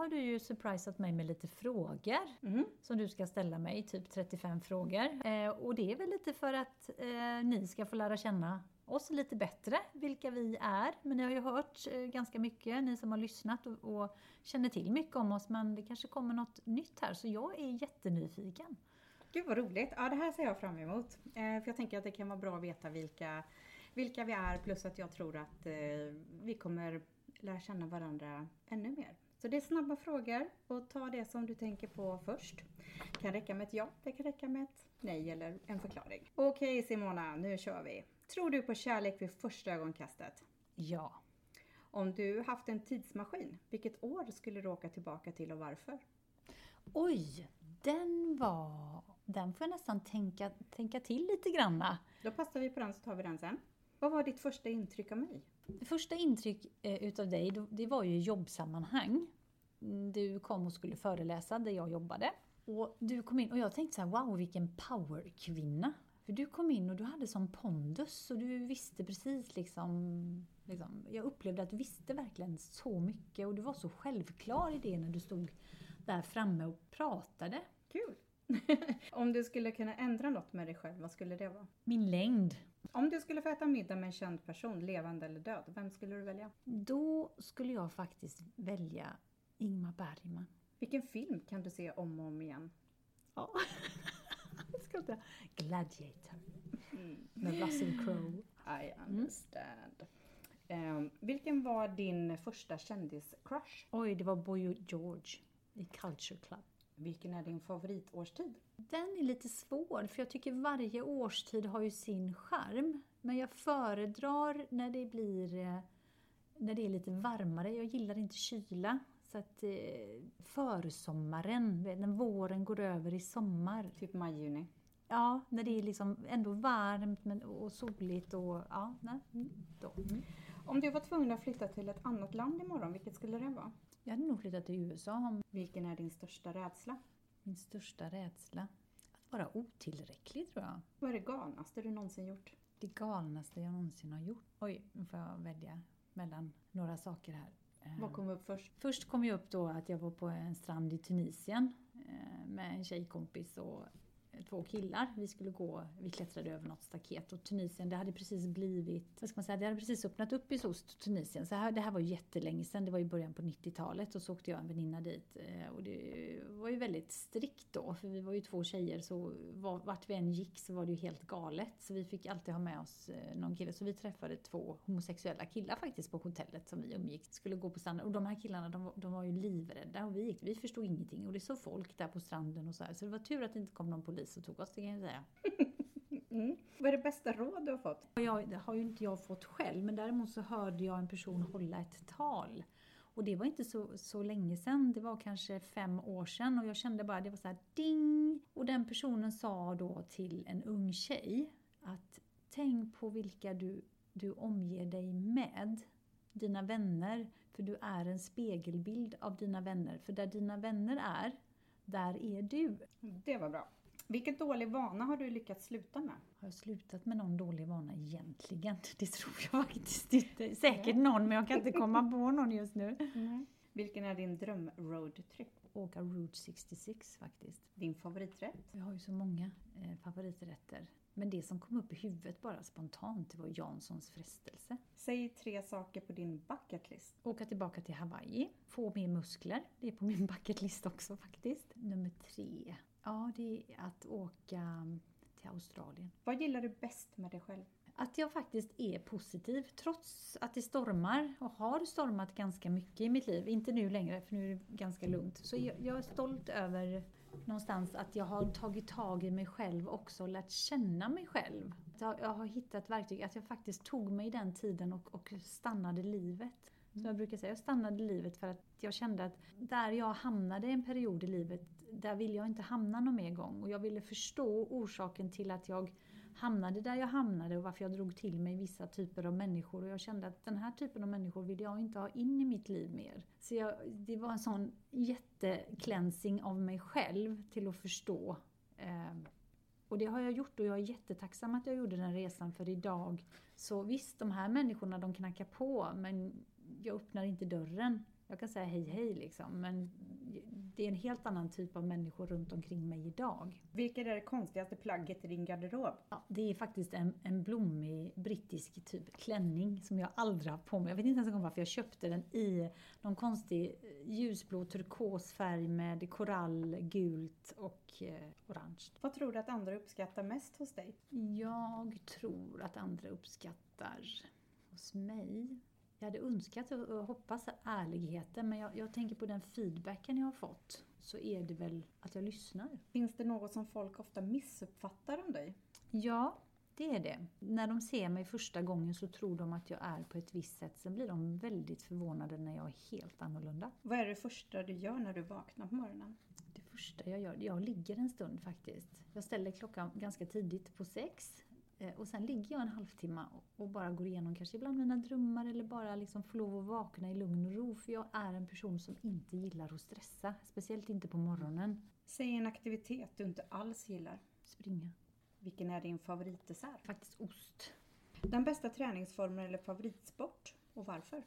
har du ju surprisat mig med lite frågor Mm. som du ska ställa mig, typ 35 frågor. Eh, och det är väl lite för att eh, ni ska få lära känna oss lite bättre, vilka vi är. Men ni har ju hört eh, ganska mycket, ni som har lyssnat och, och känner till mycket om oss, men det kanske kommer något nytt här, så jag är jättenyfiken. Gud vad roligt! Ja, det här ser jag fram emot. Eh, för jag tänker att det kan vara bra att veta vilka, vilka vi är plus att jag tror att eh, vi kommer lära känna varandra ännu mer. Så det är snabba frågor och ta det som du tänker på först. Det kan räcka med ett ja, det kan räcka med ett nej eller en förklaring. Okej Simona, nu kör vi. Tror du på kärlek vid första ögonkastet? Ja. Om du haft en tidsmaskin, vilket år skulle du åka tillbaka till och varför? Oj, den var... Den får jag nästan tänka, tänka till lite granna. Då passar vi på den så tar vi den sen. Vad var ditt första intryck av mig? Det första intryck eh, utav dig, det var ju jobbsammanhang. Mm, Du kom och skulle föreläsa där jag jobbade. Och du kom in och jag tänkte så här, wow vilken powerkvinna. För du kom in och du hade sån pondus och du visste precis liksom, liksom... Jag upplevde att du visste verkligen så mycket och du var så självklar i det när du stod där framme och pratade. Kul! Om du skulle kunna ändra något med dig själv, vad skulle det vara? Min längd. Om du skulle få äta middag med en känd person, levande eller död, vem skulle du välja? Då skulle jag faktiskt välja Ingmar Bergman. Vilken film kan du se om och om igen? Ja. Jag ska inte. Gladiator. Med Russell Crowe. I understand. Ehm, vilken var din första kändis-crush? Oj, det var Boy George i Culture Club. Vilken är din favoritårstid? Den är lite svår, för jag tycker varje årstid har ju sin charm. Men jag föredrar när det blir eh, när det är lite varmare. Jag gillar inte kyla. Så att eh, försommaren, när våren går över i sommar. Typ maj-juni. Ja, när det är liksom ändå varmt men, och soligt och ja, nej, mm, då. Mm. Om du var tvungen att flytta till ett annat land imorgon, vilket skulle det vara? Jag hade nog flyttat till USA om Vilken är din största rädsla? min största rädsla. Att vara otillräcklig tror jag. Vad är det galnaste du någonsin gjort? Det galnaste jag någonsin har gjort. Oj, nu får jag välja mellan några saker här. Eh, Vad kom upp först? Först kom jag upp då att jag var på en strand i Tunisien eh, med en tjejkompis och två killar. Vi skulle gå, vi klättrade över något staket och Tunisien, det hade precis blivit, vad ska man säga, det hade precis öppnat upp i Sost, Tunisien. Så här, det här var ju jättelänge sedan, det var i början på 90-talet och så åkte jag och en väninna dit. Eh, och det var ju väldigt strikt då, för vi var ju två tjejer så var- vart vi än gick så var det ju helt galet. Så vi fick alltid ha med oss eh, någon kille. Så vi träffade två homosexuella killar faktiskt på hotellet som vi umgicks. Skulle gå på stranden. Och de här killarna de, var- de var ju livrädda och vi gick, vi förstod ingenting. Och det såg folk där på stranden och så här. Så det var tur att det inte kom någon polis och tog oss, det kan jag säga. Mm. Vad är det bästa råd du har fått? Jag, det har ju inte jag fått själv, men däremot så hörde jag en person hålla ett tal. Och det var inte så, så länge sedan, det var kanske fem år sedan och jag kände bara, det var så här ding! Och den personen sa då till en ung tjej att tänk på vilka du, du omger dig med, dina vänner, för du är en spegelbild av dina vänner. För där dina vänner är, där är du. Det var bra. Vilken dålig vana har du lyckats sluta med? Har jag slutat med någon dålig vana egentligen? Det tror jag faktiskt inte. Säkert någon, men jag kan inte komma på någon just nu. Vilken är din dröm-roadtrip? Åka Route 66 faktiskt. Din favoriträtt? Jag har ju så många eh, favoriträtter. Men det som kom upp i huvudet bara spontant, det var Janssons frestelse. Säg tre saker på din bucketlist. Åka tillbaka till Hawaii, få mer muskler. Det är på min bucketlist också faktiskt. Nummer tre, ja det är att åka till Australien. Vad gillar du bäst med dig själv? Att jag faktiskt är positiv trots att det stormar och har stormat ganska mycket i mitt liv. Inte nu längre för nu är det ganska lugnt. Så jag, jag är stolt över någonstans att jag har tagit tag i mig själv också och lärt känna mig själv. Jag, jag har hittat verktyg, att jag faktiskt tog mig den tiden och, och stannade livet. Som jag brukar säga, jag stannade livet för att jag kände att där jag hamnade en period i livet, där vill jag inte hamna någon mer gång. Och jag ville förstå orsaken till att jag hamnade där jag hamnade och varför jag drog till mig vissa typer av människor. Och jag kände att den här typen av människor vill jag inte ha in i mitt liv mer. Så jag, det var en sån jätteklänsing av mig själv till att förstå. Eh, och det har jag gjort och jag är jättetacksam att jag gjorde den resan för idag. Så visst, de här människorna de knackar på men jag öppnar inte dörren Jag kan säga hej hej liksom, men det är en helt annan typ av människor runt omkring mig idag. Vilket är det konstigaste plagget i din garderob? Ja, det är faktiskt en, en blommig brittisk typ klänning som jag aldrig haft på mig. Jag vet inte ens varför jag köpte den i någon konstig ljusblå turkosfärg med korall, gult och eh, orange. Vad tror du att andra uppskattar mest hos dig? Jag tror att andra uppskattar hos mig hade önskat och hoppas ärligheten men jag, jag, tänker på den feedbacken jag har fått så är det väl att jag lyssnar. Finns det något som folk ofta missuppfattar om dig? Ja, det är det. När de ser mig första gången så tror de att jag är på ett visst sätt. Sen blir de väldigt förvånade när jag är helt annorlunda. Vad är det första du gör när du vaknar på morgonen? Det första jag gör? Jag ligger en stund faktiskt. Jag ställer klockan ganska tidigt på sex. Eh, och sen ligger jag en halvtimme och bara går igenom kanske ibland mina drömmar eller bara liksom får lov att vakna i lugn och ro. För jag är en person som inte gillar att stressa. Speciellt inte på morgonen. Säg en aktivitet du inte alls gillar. Springa. Vilken är din favoritdessert? Faktiskt ost. Den bästa träningsformen eller favoritsport och varför?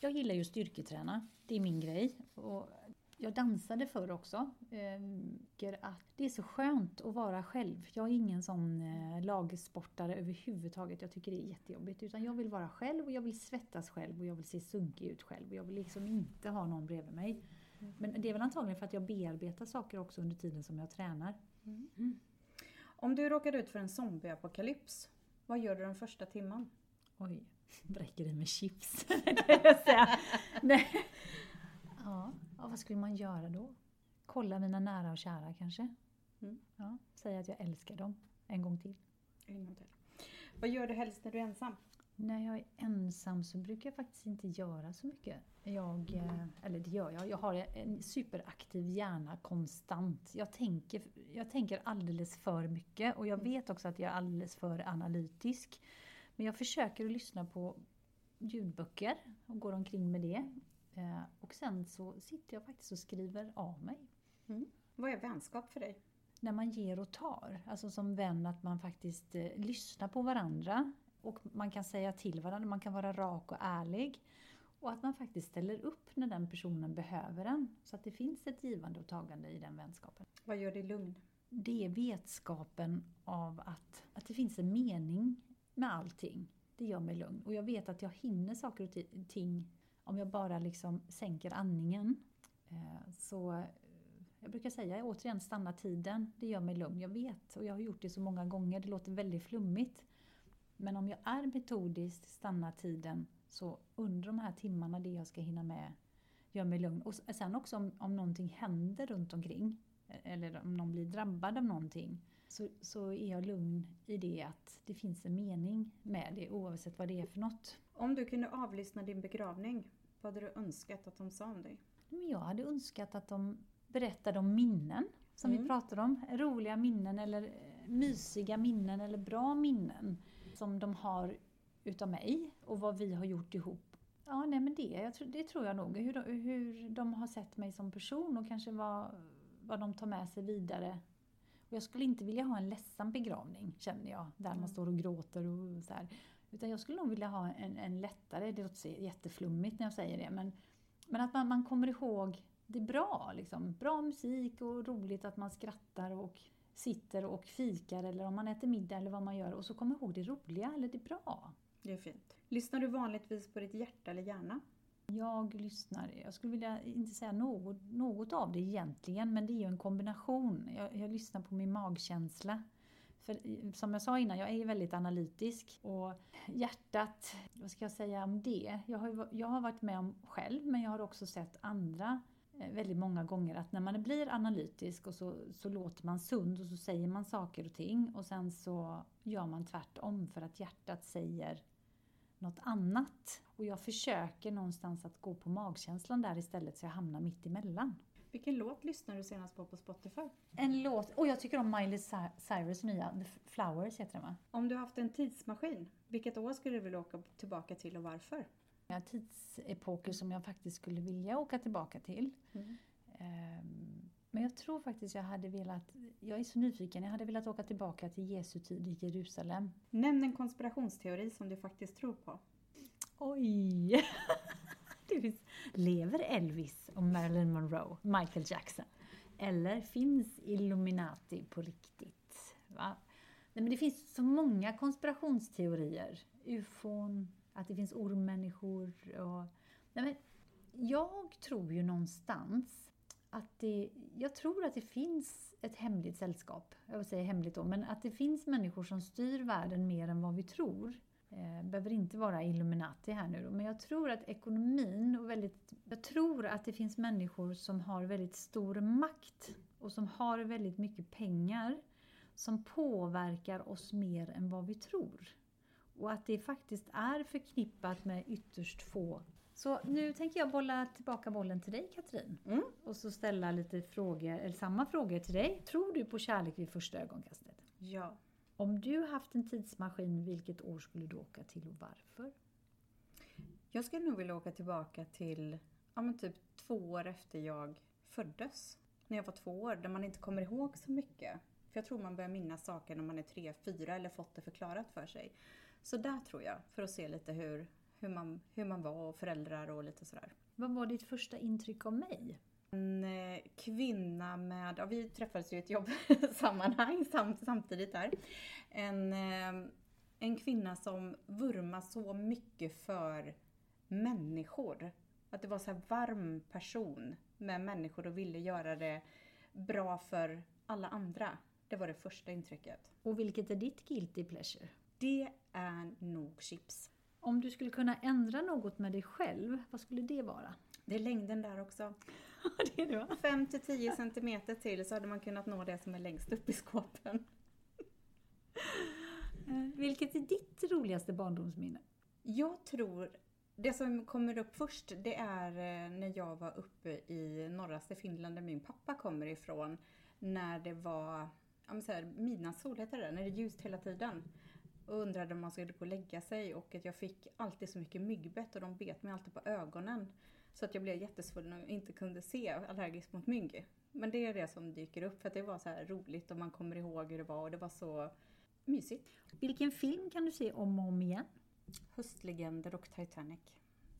Jag gillar ju styrketräna. Det är min grej. Och jag dansade förr också. Eh, att det är så skönt att vara själv. Jag är ingen sån eh, lagsportare överhuvudtaget. Jag tycker det är jättejobbigt. Utan jag vill vara själv och jag vill svettas själv och jag vill se sunkig ut själv. Och jag vill liksom inte ha någon bredvid mig. Mm. Men det är väl antagligen för att jag bearbetar saker också under tiden som jag tränar. Mm. Mm. Om du råkar ut för en zombieapokalyps, vad gör du den första timman? Oj, bräcker i med chips. jag säga. Nej. Ja, ja, vad skulle man göra då? Kolla mina nära och kära kanske? Mm. Ja, säga att jag älskar dem en gång till. En gång till. Vad gör du helst när du är ensam? När jag är ensam så brukar jag faktiskt inte göra så mycket. Jag, eh, eller det gör jag. Jag har en superaktiv hjärna konstant. Jag tänker, jag tänker alldeles för mycket och jag mm. vet också att jag är alldeles för analytisk. Men jag försöker att lyssna på ljudböcker och går omkring med det. Eh, och sen så sitter jag faktiskt och skriver av mig. Mm. Vad är vänskap för dig? När man ger och tar. Alltså som vän att man faktiskt eh, lyssnar på varandra. Och man kan säga till varandra, man kan vara rak och ärlig. Och att man faktiskt ställer upp när den personen behöver en. Så att det finns ett givande och tagande i den vänskapen. Vad gör dig lugn? Det är vetskapen av att, att det finns en mening med allting. Det gör mig lugn. Och jag vet att jag hinner saker och ting om jag bara liksom sänker andningen. Eh, så eh, jag brukar säga återigen, stanna tiden. Det gör mig lugn. Jag vet och jag har gjort det så många gånger. Det låter väldigt flummigt. Men om jag är metodisk, stanna tiden, så under de här timmarna, det jag ska hinna med, gör mig lugn. Och sen också om, om någonting händer runt omkring, e-, eller om någon blir drabbad av någonting, så, så är jag lugn i det att det finns en mening med det oavsett vad det är för något. Om du kunde avlyssna din begravning, vad hade du önskat att de sa om dig? Jag hade önskat att de berättade om minnen, som mm. vi pratade om. Roliga minnen eller eh, mysiga minnen eller bra minnen som de har utav mig och vad vi har gjort ihop. Ja, nej men det, det tror jag nog. Hur de, hur de har sett mig som person och kanske vad, vad de tar med sig vidare. Och jag skulle inte vilja ha en ledsam begravning, känner jag, där mm. man står och gråter och så här. Utan jag skulle nog vilja ha en, en lättare, det låter jätteflummigt när jag säger det, men, men att man, man kommer ihåg det bra. Liksom. Bra musik och roligt att man skrattar och sitter och fikar eller om man äter middag eller vad man gör och så kommer ihåg det roliga eller det bra. Det är fint. Lyssnar du vanligtvis på ditt hjärta eller hjärna? Jag lyssnar, jag skulle vilja inte säga något, något av det egentligen, men det är ju en kombination. Jag, jag lyssnar på min magkänsla. För som jag sa innan, jag är väldigt analytisk och hjärtat, vad ska jag säga om det? Jag har, jag har varit med om själv, men jag har också sett andra eh, väldigt många gånger att när man blir analytisk och så, så låter man sund och så säger man saker och ting och sen så gör man tvärtom för att hjärtat säger något annat. Och jag försöker någonstans att gå på magkänslan där istället så jag hamnar mitt emellan. Vilken låt lyssnade du senast på på Spotify? En låt, och jag tycker om Miley Cyrus nya, The Flowers heter den va? Om du haft en tidsmaskin, vilket år skulle du vilja åka tillbaka till och varför? Ja, tidsepoker som jag faktiskt skulle vilja åka tillbaka till. Mm. Men jag tror faktiskt jag hade velat, jag är så nyfiken, jag hade velat åka tillbaka till Jesu tid i Jerusalem. Nämn en konspirationsteori som du faktiskt tror på. Oj! Lever Elvis och Marilyn Monroe, Michael Jackson? Eller finns Illuminati på riktigt? Va? Nej, men det finns så många konspirationsteorier. Ufon, att det finns ormmänniskor och... Nej, men jag tror ju någonstans att det... Jag tror att det finns ett hemligt sällskap. Jag vill säga hemligt då, men att det finns människor som styr världen mer än vad vi tror. Eh, behöver inte vara Illuminati här nu då, men jag tror att ekonomin och väldigt... Jag tror att det finns människor som har väldigt stor makt och som har väldigt mycket pengar som påverkar oss mer än vad vi tror. Och att det faktiskt är förknippat med ytterst få. Så nu tänker jag bolla tillbaka bollen till dig Katrin. Mm. Och så ställa lite frågor, eller samma frågor till dig. Tror du på kärlek vid första ögonkastet? Ja. Om du haft en tidsmaskin, vilket år skulle du åka till och varför? Jag skulle nog vilja åka tillbaka till ja, men typ två år efter jag föddes. När jag var två år, där man inte kommer ihåg så mycket. För jag tror man börjar minnas saker när man är tre, fyra eller fått det förklarat för sig. Så där tror jag, för att se lite hur, hur, man, hur man var och föräldrar och lite sådär. Vad var ditt första intryck av mig? En eh, kvinna med, ja vi träffades ju i ett jobbsammanhang sam, samtidigt där. En, eh, en kvinna som vurmar så mycket för människor. Att det var så här varm person med människor och ville göra det bra för alla andra. Det var det första intrycket. Och vilket är ditt guilty pleasure? Det är nog chips. Om du skulle kunna ändra något med dig själv, vad skulle det vara? Det är längden där också. det är det va? 5 till 10 centimeter till så hade man kunnat nå det som är längst upp i skåpen. Eh, Vilket är ditt roligaste barndomsminne? Jag tror, det som kommer upp först det är eh, när jag var uppe i norraste Finland där min pappa kommer ifrån. När det var ja, men så här, midnattssol, heter det när det är ljust hela tiden. Och undrade om man skulle gå och lägga sig och att jag fick alltid så mycket myggbett och de bet mig alltid på ögonen. Så att jag blev jättesvullen och inte kunde se, allergisk mot mygg. Men det är det som dyker upp för att det var så roligt och man kommer ihåg hur det var och det var så mysigt. Vilken film kan du se om och om igen? Höstlegender och Titanic.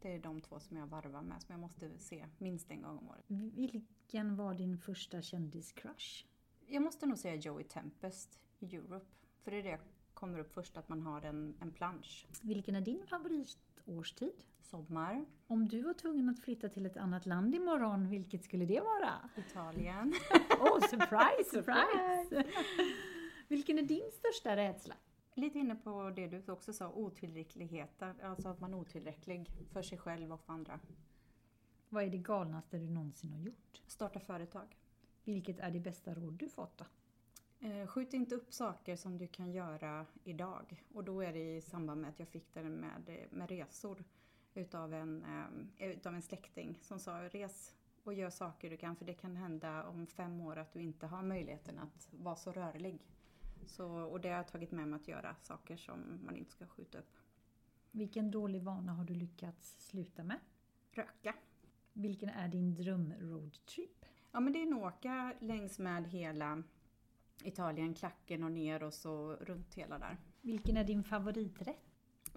Det är de två som jag varvar med som jag måste se minst en gång om året. Vilken var din första kändiscrush? Jag måste nog säga Joey Tempest i Europe. För det är det jag kommer upp först, att man har en, en plansch. Vilken är din favoritårstid? Sommar, Om du var tvungen att flytta till ett annat land imorgon, vilket skulle det vara? Italien. Oh, surprise, surprise! Vilken är din största rädsla? Lite inne på det du också sa, otillräcklighet. Alltså att man är otillräcklig för sig själv och för andra. Vad är det galnaste du någonsin har gjort? Starta företag. Vilket är det bästa råd du fått då? Eh, Skjut inte upp saker som du kan göra idag. Och då är det i samband med att jag fick det med, med resor utav en, eh, utav en släkting som sa res och gör saker du kan för det kan hända om fem år att du inte har möjligheten att vara så rörlig. Så, och det har jag tagit med mig att göra saker som man inte ska skjuta upp. Vilken dålig vana har du lyckats sluta med? Röka. Vilken är din dröm-roadtrip? Ja men det är nog åka längs med hela Italien, klacken och ner och så runt hela där. Vilken är din favoriträtt?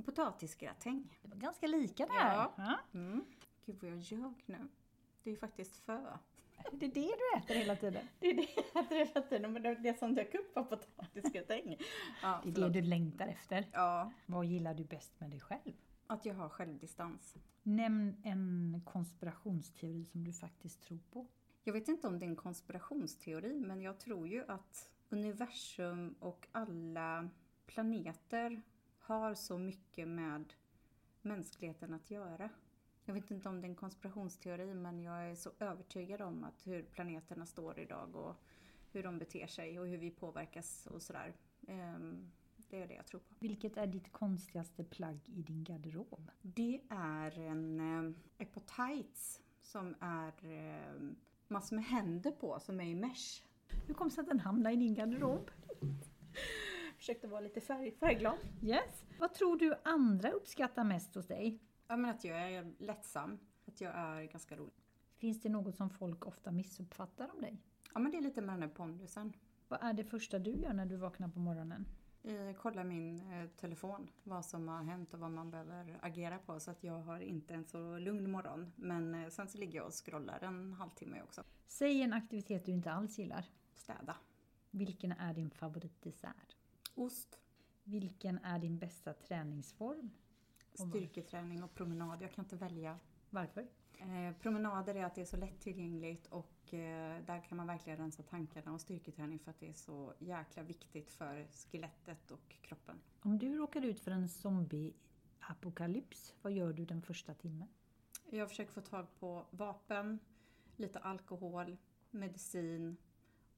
Potatisgratäng. Det var ganska lika där. Ja. Mm. Gud vad jag ljög nu. Det är ju faktiskt fö. Det är det du äter hela tiden. Det är det jag äter hela tiden, men det, det som dök upp var potatisgratäng. Ja, Det är det förlåt. du längtar efter. Ja, Vad gillar du bäst med dig själv? att jag har självdistans. Nämn en konspirationsteori som du faktiskt tror på. Jag vet inte om det är en konspirationsteori, men jag tror ju att universum och alla planeter har så mycket med mänskligheten att göra. Jag vet inte om det är en konspirationsteori, men jag är så övertygad om att hur planeterna står idag och hur de beter sig och hur vi påverkas och sådär. Ehm, Det är det jag tror på. Vilket är ditt konstigaste plagg i din garderob? Det är en eh, ett par tights som är eh, massor med händer på som är i mesh. Hur kom det sig att den hamnade i din garderob? Försökte vara lite färg, färgglad. Yes. Vad tror du andra uppskattar mest hos dig? Ja, men att jag är lättsam. Att jag är ganska rolig. Finns det något som folk ofta missuppfattar om dig? Ja, men det är lite med den här pondusen. Vad är det första du gör när du vaknar på morgonen? eh, kolla min eh, telefon, vad som har hänt och vad man behöver agera på. Så att jag har inte en så lugn morgon. Men eh, sen så ligger jag och scrollar en halvtimme också. Säg en aktivitet du inte alls gillar. Städa. Vilken är din favoritdessert? Ost, Vilken är din bästa träningsform? Styrketräning och promenad. Jag kan inte välja. Varför? Eh, promenader är att det är så lättillgängligt och eh, där kan man verkligen rensa tankarna och styrketräning för att det är så jäkla viktigt för skelettet och kroppen. Om du råkar ut för en zombie-apokalyps, vad gör du den första timmen? Jag försöker få tag på vapen, lite alkohol, medicin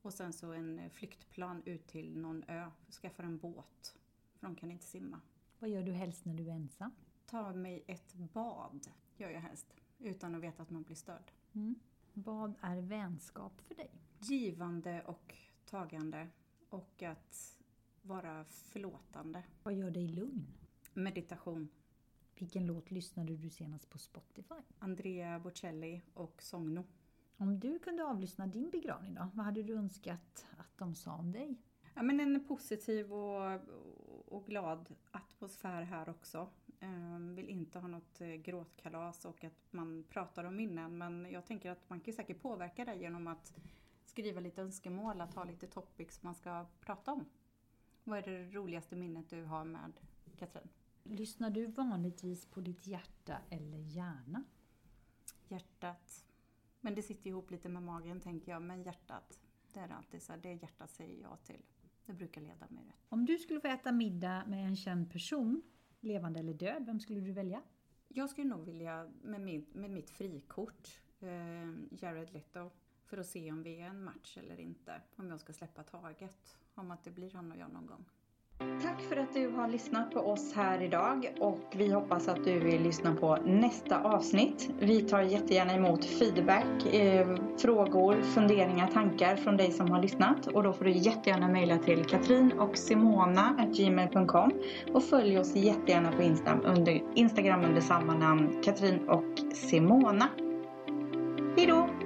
och sen så en eh, flyktplan ut till någon ö. Skaffa en båt, för de kan inte simma. Vad gör du helst när du är ensam? Ta mig ett bad, gör jag helst, utan att veta att man blir störd. Mm. Vad är vänskap för dig? Givande och tagande och att vara förlåtande. Vad gör dig lugn? Meditation. Vilken låt lyssnade du senast på Spotify? Andrea Bocelli och Sogno. Om du kunde avlyssna din begravning då, vad hade du önskat att de sa om dig? Ja, men en positiv och, och glad atmosfär här också. Ehm, vill inte ha något eh, gråtkalas och att man pratar om minnen. Men jag tänker att man kan säkert påverka det genom att skriva lite önskemål, att ha lite topics man ska prata om. Vad är det roligaste minnet du har med Katrin? Lyssnar du vanligtvis på ditt hjärta eller hjärna? Hjärtat. Men det sitter ihop lite med magen tänker jag. Men hjärtat, det är alltid så det hjärtat säger jag till. Det brukar leda mig rätt. Om du skulle få äta middag med en känd person, levande eller död, vem skulle du välja? Jag skulle nog vilja med, min, med mitt frikort, eh, Jared Leto, för att se om vi är en match eller inte. Om jag ska släppa taget om att det blir han och jag någon gång. Tack för att du har lyssnat på oss här idag och vi hoppas att du vill lyssna på nästa avsnitt. Vi tar jättegärna emot feedback, eh, frågor, funderingar, tankar från dig som har lyssnat och då får du jättegärna mejla till katrin och simona.gmail.com och följ oss jättegärna på Instagram under, Instagram under samma namn Katrin och Simona. Hejdå!